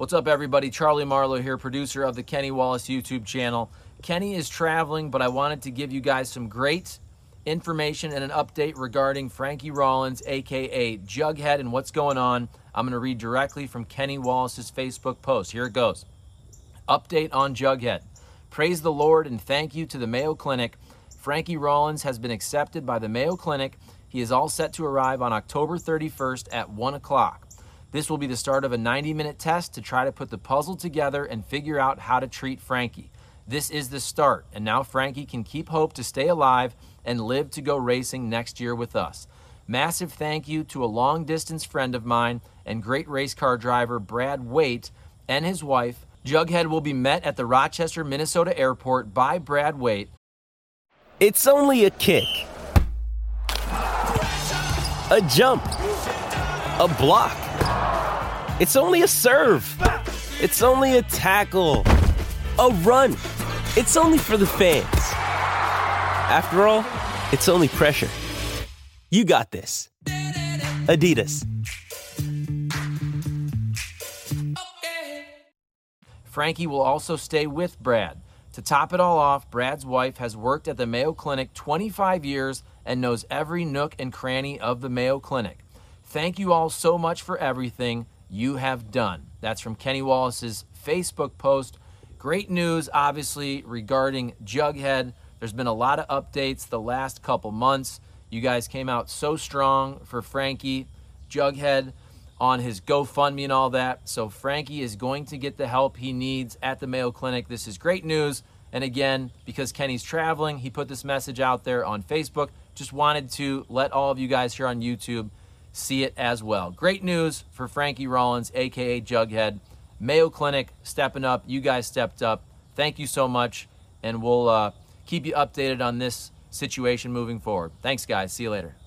What's up, everybody? Charlie Marlow here, producer of the Kenny Wallace YouTube channel. Kenny is traveling, but I wanted to give you guys some great information and an update regarding Frankie Rawlins, aka Jughead, and what's going on. I'm going to read directly from Kenny Wallace's Facebook post. Here it goes Update on Jughead. Praise the Lord and thank you to the Mayo Clinic. Frankie Rawlins has been accepted by the Mayo Clinic. He is all set to arrive on October 31st at 1 o'clock. This will be the start of a 90 minute test to try to put the puzzle together and figure out how to treat Frankie. This is the start, and now Frankie can keep hope to stay alive and live to go racing next year with us. Massive thank you to a long distance friend of mine and great race car driver Brad Waite and his wife. Jughead will be met at the Rochester, Minnesota airport by Brad Waite. It's only a kick, a jump, a block. It's only a serve. It's only a tackle, a run. It's only for the fans. After all, it's only pressure. You got this. Adidas. Frankie will also stay with Brad. To top it all off, Brad's wife has worked at the Mayo Clinic 25 years and knows every nook and cranny of the Mayo Clinic. Thank you all so much for everything you have done. That's from Kenny Wallace's Facebook post. Great news, obviously, regarding Jughead. There's been a lot of updates the last couple months. You guys came out so strong for Frankie Jughead on his GoFundMe and all that. So Frankie is going to get the help he needs at the Mayo Clinic. This is great news. And again, because Kenny's traveling, he put this message out there on Facebook. Just wanted to let all of you guys here on YouTube see it as well. Great news for Frankie Rawlins, aka Jughead. Mayo Clinic stepping up. You guys stepped up. Thank you so much. And we'll uh, keep you updated on this situation moving forward. Thanks, guys. See you later.